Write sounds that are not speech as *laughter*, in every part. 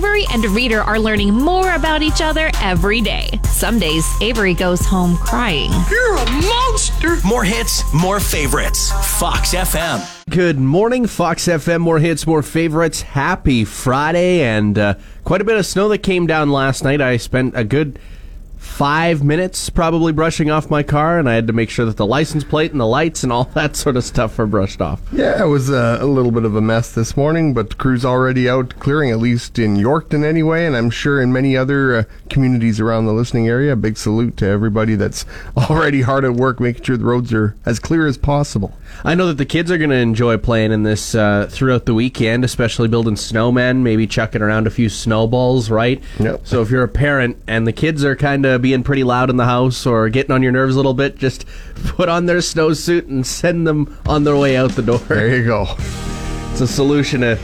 Avery and Reader are learning more about each other every day. Some days, Avery goes home crying. You're a monster. More hits, more favorites. Fox FM. Good morning, Fox FM. More hits, more favorites. Happy Friday, and uh, quite a bit of snow that came down last night. I spent a good five minutes probably brushing off my car, and I had to make sure that the license plate and the lights and all *laughs* that sort of stuff were brushed off. Yeah, it was uh, a little bit of a mess this morning, but the crew's already out clearing, at least in Yorkton anyway, and I'm sure in many other uh, communities around the listening area. A big salute to everybody that's *laughs* already hard at work making sure the roads are as clear as possible. I know that the kids are going to enjoy playing in this uh, throughout the weekend, especially building snowmen, maybe chucking around a few snowballs, right? Yep. So if you're a parent and the kids are kind of Uh, being pretty loud in the house or getting on your nerves a little bit, just put on their snowsuit and send them on their way out the door. There you go. It's a solution to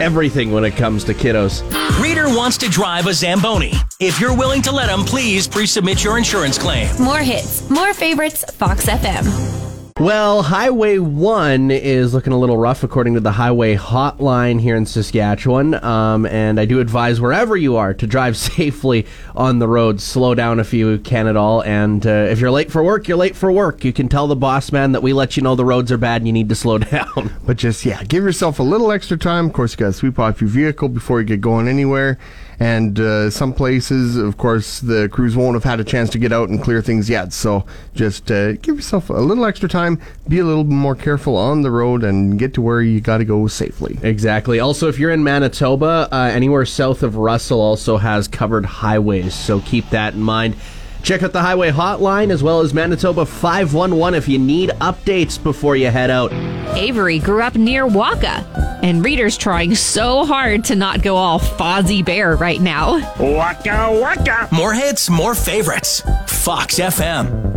everything when it comes to kiddos. Reader wants to drive a Zamboni. If you're willing to let him, please pre-submit your insurance claim. More hits, more favorites, Fox FM. Well, Highway 1 is looking a little rough according to the Highway Hotline here in Saskatchewan. Um, and I do advise wherever you are to drive *laughs* safely on the road. Slow down if you can at all. And uh, if you're late for work, you're late for work. You can tell the boss man that we let you know the roads are bad and you need to slow *laughs* down. But just, yeah, give yourself a little extra time. Of course, you got to sweep off your vehicle before you get going anywhere. And uh, some places, of course, the crews won't have had a chance to get out and clear things yet. So just uh, give yourself a little extra time, be a little more careful on the road, and get to where you got to go safely. Exactly. Also, if you're in Manitoba, uh, anywhere south of Russell also has covered highways, so keep that in mind. Check out the highway hotline as well as Manitoba 511 if you need updates before you head out. Avery grew up near Wakaw, and Reader's trying so hard to not go all Fozzie Bear right now. Waka Waka! More hits, more favorites. Fox FM.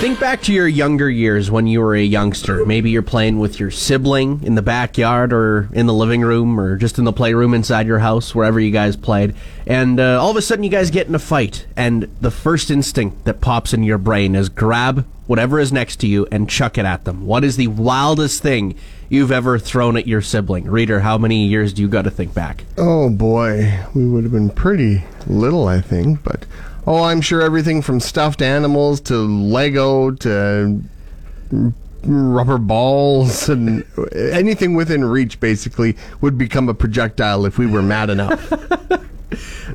Think back to your younger years when you were a youngster. Maybe you're playing with your sibling in the backyard or in the living room or just in the playroom inside your house, wherever you guys played. And uh, all of a sudden you guys get in a fight, and the first instinct that pops in your brain is grab whatever is next to you and chuck it at them. What is the wildest thing you've ever thrown at your sibling? Reader, how many years do you got to think back? Oh boy, we would have been pretty little, I think. But oh, I'm sure everything from stuffed animals to Lego to rubber balls and anything within reach, basically, would become a projectile if we were mad enough. *laughs*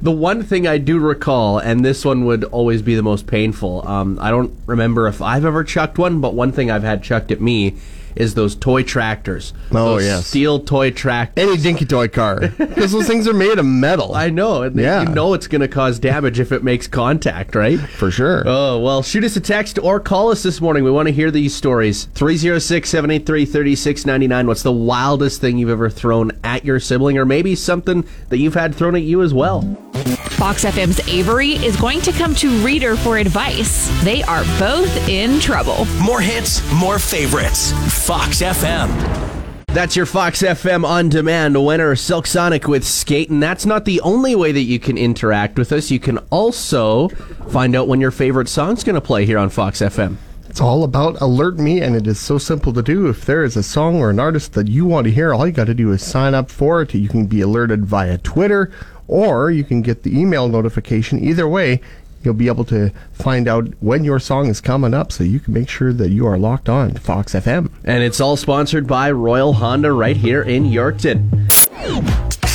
The one thing I do recall, and this one would always be the most painful, um, I don't remember if I've ever chucked one, but one thing I've had chucked at me is those toy tractors. Oh, those yes. Steel toy tractors. Any dinky toy car, *laughs* because those things are made of metal. I know. And Yeah. You know it's going to cause damage if it makes contact, right? for sure. Oh, well, shoot us a text or call us this morning. We want to hear these stories. 306 783 3699. What's the wildest thing you've ever thrown at your sibling, or maybe something that you've had thrown at you as well? Fox FM's Avery is going to come to Reader for advice. They are both in trouble. More hits, more favorites. Fox FM. That's your Fox FM on demand winner, Silk Sonic with Skate. And that's not the only way that you can interact with us. You can also find out when your favorite song's going to play here on Fox FM. It's all about Alert Me, and it is so simple to do. If there is a song or an artist that you want to hear, all you got to do is sign up for it. You can be alerted via Twitter, or you can get the email notification. Either way, you'll be able to find out when your song is coming up so you can make sure that you are locked on to Fox FM. And it's all sponsored by Royal Honda right here in Yorkton.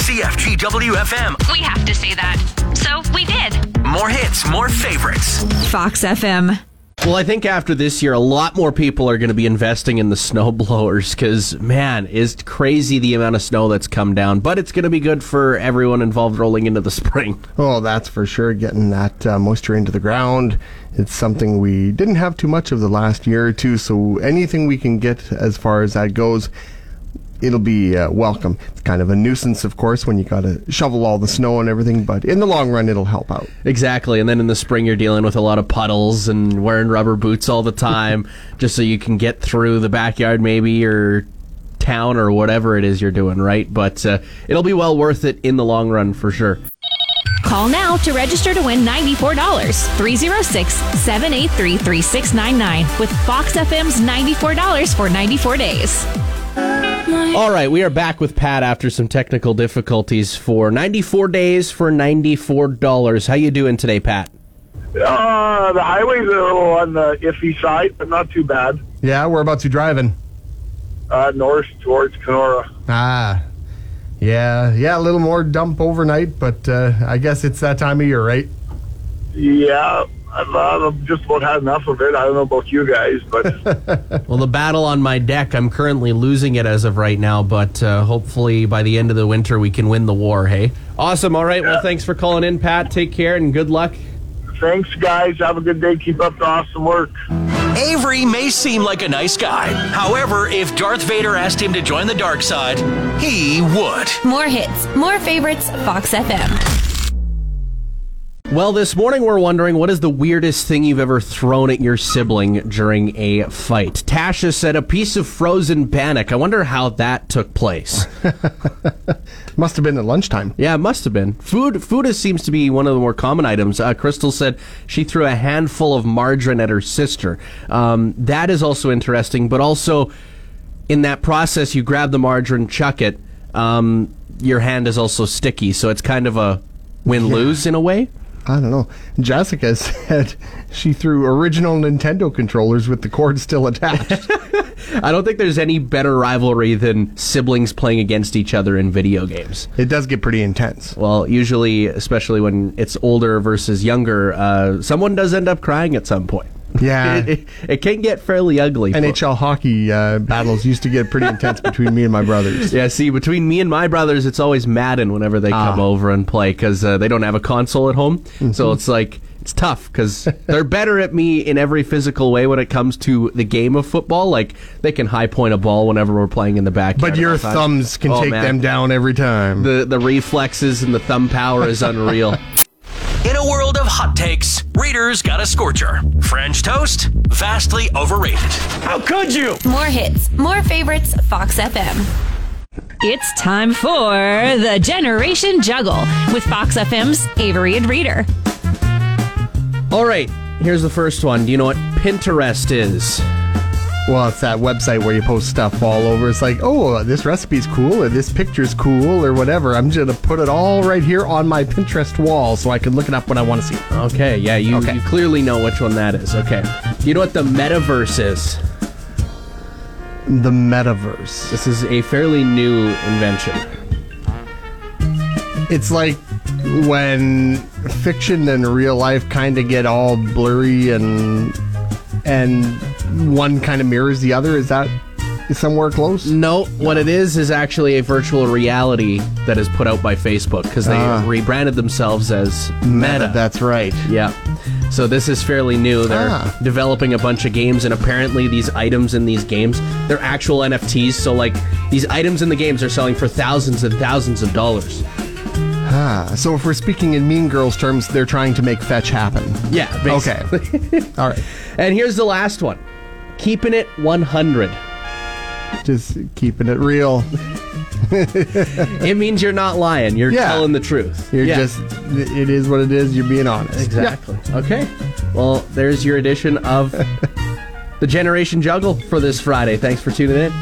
CFGW FM. We have to say that. So we did. More hits, more favorites. Fox FM. Well, I think after this year, a lot more people are going to be investing in the snow blowers because, man, it's crazy the amount of snow that's come down. But it's going to be good for everyone involved rolling into the *laughs* spring. Oh, that's for sure. Getting that uh, moisture into the ground. It's something we didn't have too much of the last year or two, so anything we can get as far as that goes. It'll be uh, welcome. It's kind of a nuisance, of course, when you got to shovel all the snow and everything, but in the long run, it'll help out. Exactly. And then in the spring, you're dealing with a lot of puddles and wearing rubber boots all the time *laughs* just so you can get through the backyard, maybe, or town or whatever it is you're doing, right? But uh, it'll be well worth it in the long run for sure. Call now to register to win $94. 306 783 3699 with Fox FM's $94 for 94 days. All right, we are back with Pat after some technical difficulties for 94 days for $94. How you doing today, Pat? Uh, the highway's a little on the iffy side, but not too bad. Yeah, we're about to driving. Uh, north towards Kenora. Ah, yeah, yeah, a little more dump overnight, but uh, I guess it's that time of year, right? Yeah, I've, I've just about had enough of it. I don't know about you guys, but *laughs* Well, the battle on my deck, I'm currently losing it as of right now, but uh, hopefully by the end of the winter we can win the war, hey? Awesome. All right. Well, thanks for calling in, Pat. Take care and good luck. thanks, guys. Have a good day. Keep up the awesome work. Avery may seem like a nice guy. However, if Darth Vader asked him to join the dark side, he would. More hits, more favorites, Fox FM. Well, this morning we're wondering what is the weirdest thing you've ever thrown at your sibling during a fight? Tasha said a piece of frozen bannock. I wonder how that took place. *laughs* Must have been at lunchtime. Yeah, it must have been. Food food is, seems to be one of the more common items. Uh, Crystal said she threw a handful of margarine at her sister. Um, that is also interesting, but also in that process, you grab the margarine, chuck it. Um, your hand is also sticky, so it's kind of a win lose in a way. I don't know. Jessica *laughs* said she threw original Nintendo controllers with the cord still attached. *laughs* I don't think there's any better rivalry than siblings playing against each other in video games. it does get pretty intense. Well, usually, especially when it's older versus younger, uh, someone does end up crying at some point. Yeah. it, *laughs* it, it can get fairly ugly. NHL hockey uh, battles used to get pretty intense *laughs* between me and my brothers. Yeah, see, between me and my brothers, it's always Madden whenever they come Ah. over and play because uh, they don't have a console at home. So it's like it's tough because they're better at me in every physical way when it comes to the game of football. Like they can high point a ball whenever we're playing in the backyard. But your at all times. thumbs can Oh, take man. them down every time. The the reflexes and the thumb power is unreal. *laughs* In a world of hot takes, Reader's got a scorcher. French toast, vastly overrated. How could you? More hits, more favorites, Fox FM. It's time for the Generation Juggle with Fox FM's Avery and Reader. All right, here's the first one. Do you know what Pinterest is? Well, it's that website where you post stuff all over. It's like, oh, this recipe's cool, or this picture's cool, or whatever. I'm just gonna put it all right here on my Pinterest wall so I can look it up when I want to see it. Okay, yeah, you, Okay. you clearly know which one that is. Okay. You know what the metaverse is? The metaverse. This is a fairly new invention. It's like when fiction and real life kind of get all blurry and and one kind of mirrors the other. Is that somewhere close? No, what it is is actually a virtual reality that is put out by Facebook because they Ah. rebranded themselves as Meta. That's right. yeah. So this is fairly new. They're Ah. developing a bunch of games, and apparently these items in these games, they're actual NFTs. So like these items in the games are selling for thousands and thousands of dollars. Ah, so if we're speaking in Mean Girls terms, they're trying to make fetch happen. Yeah. Basically. Okay. *laughs* all right. And here's the last one. Keeping it 100. Just keeping it real. *laughs* It means you're not lying. You're Yeah. telling the truth. You're Yeah. just it is what it is. You're being honest. Exactly. Okay. Well, there's your edition of the Generation Juggle for this Friday. Thanks for tuning in.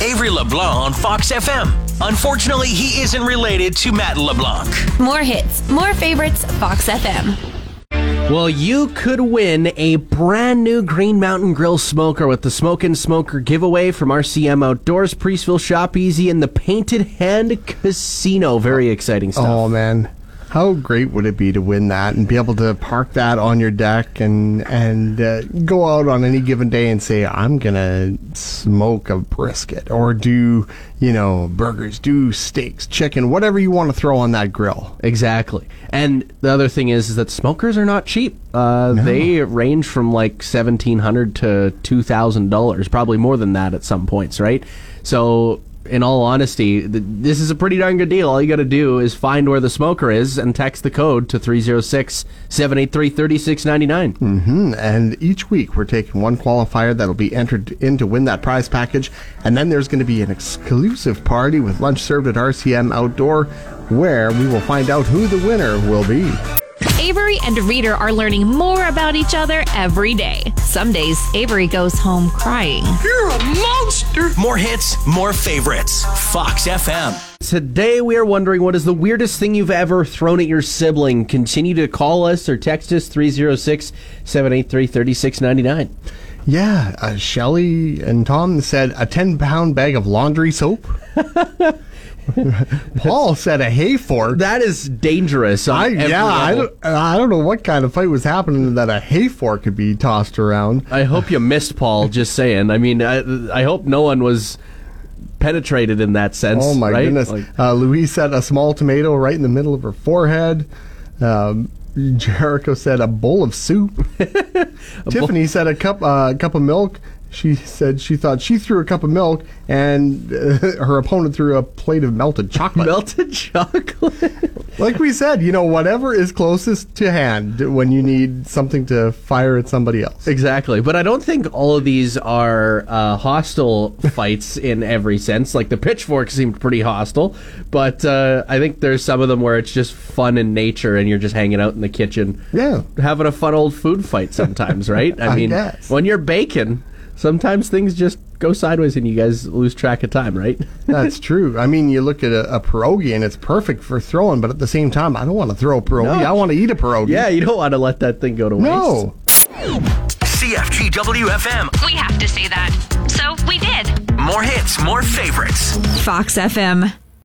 Avery LeBlanc on Fox FM. Unfortunately, he isn't related to Matt LeBlanc. More hits, more favorites, Fox FM. Well, you could win a brand new Green Mountain Grill smoker with the Smoke and Smoker giveaway from RCM Outdoors, Preeceville Shop Easy, and the Painted Hand Casino. Very exciting stuff. Oh man, How great would it be to win that and be able to park that on your deck and and uh, go out on any given day and say I'm gonna smoke a brisket or do you know burgers, do steaks, chicken, whatever you want to throw on that grill. Exactly. And the other thing is, is that smokers are not cheap. Uh, They range from like seventeen hundred to two thousand dollars, probably more than that at some points, right? So, in all honesty, th- this is a pretty darn good deal. All you got to do is find where the smoker is and text the code to 306-783-3699. Mm, And each week we're taking one qualifier that'll be entered in to win that prize package, and then there's going to be an exclusive party with lunch served at RCM Outdoor, where we will find out who the winner will be. Avery and Reader are learning more about each other every day. Some days, Avery goes home crying. You're a monster. More hits, more favorites. Fox FM. Today we are wondering what is the weirdest thing you've ever thrown at your sibling. Continue to call us or text us 306-783-3699. Yeah, uh, Shelly and Tom said a 10 pound bag of laundry soap. *laughs* *laughs* Paul said a hay fork. That is dangerous. I, yeah, I don't, I don't know what kind of fight was happening that a hay fork could be tossed around. I hope you missed Paul. Just saying. I mean, I, I hope no one was penetrated in that sense. Oh my right? goodness. Like, uh, Louise said a small tomato right in the middle of her forehead. Um, *laughs* Jericho said a bowl of soup. *laughs* Tiffany said a cup uh, cup of milk. She said she thought she threw a cup of milk and uh, *laughs* her opponent threw a plate of melted chocolate. melted chocolate. *laughs* like we said, you know, whatever is closest to hand when you need something to fire at somebody else. exactly. But I don't think all of these are uh, hostile *laughs* fights in every sense. Like the pitchfork seemed pretty hostile, but uh, I think there's some of them where it's just fun in nature and you're just hanging out in the kitchen. Yeah. having a fun old food fight sometimes, right? I mean, guess. when you're baking, sometimes things just go sideways and you guys lose track of time, right? *laughs* That's true. I mean, you look at a, a pierogi and it's perfect for throwing, but at the same time, I don't want to throw a pierogi. No. I want to eat a pierogi. yeah, you don't want to let that thing go to waste. No. CFGWFM. We have to say that. So we did. More hits, more favorites. Fox FM.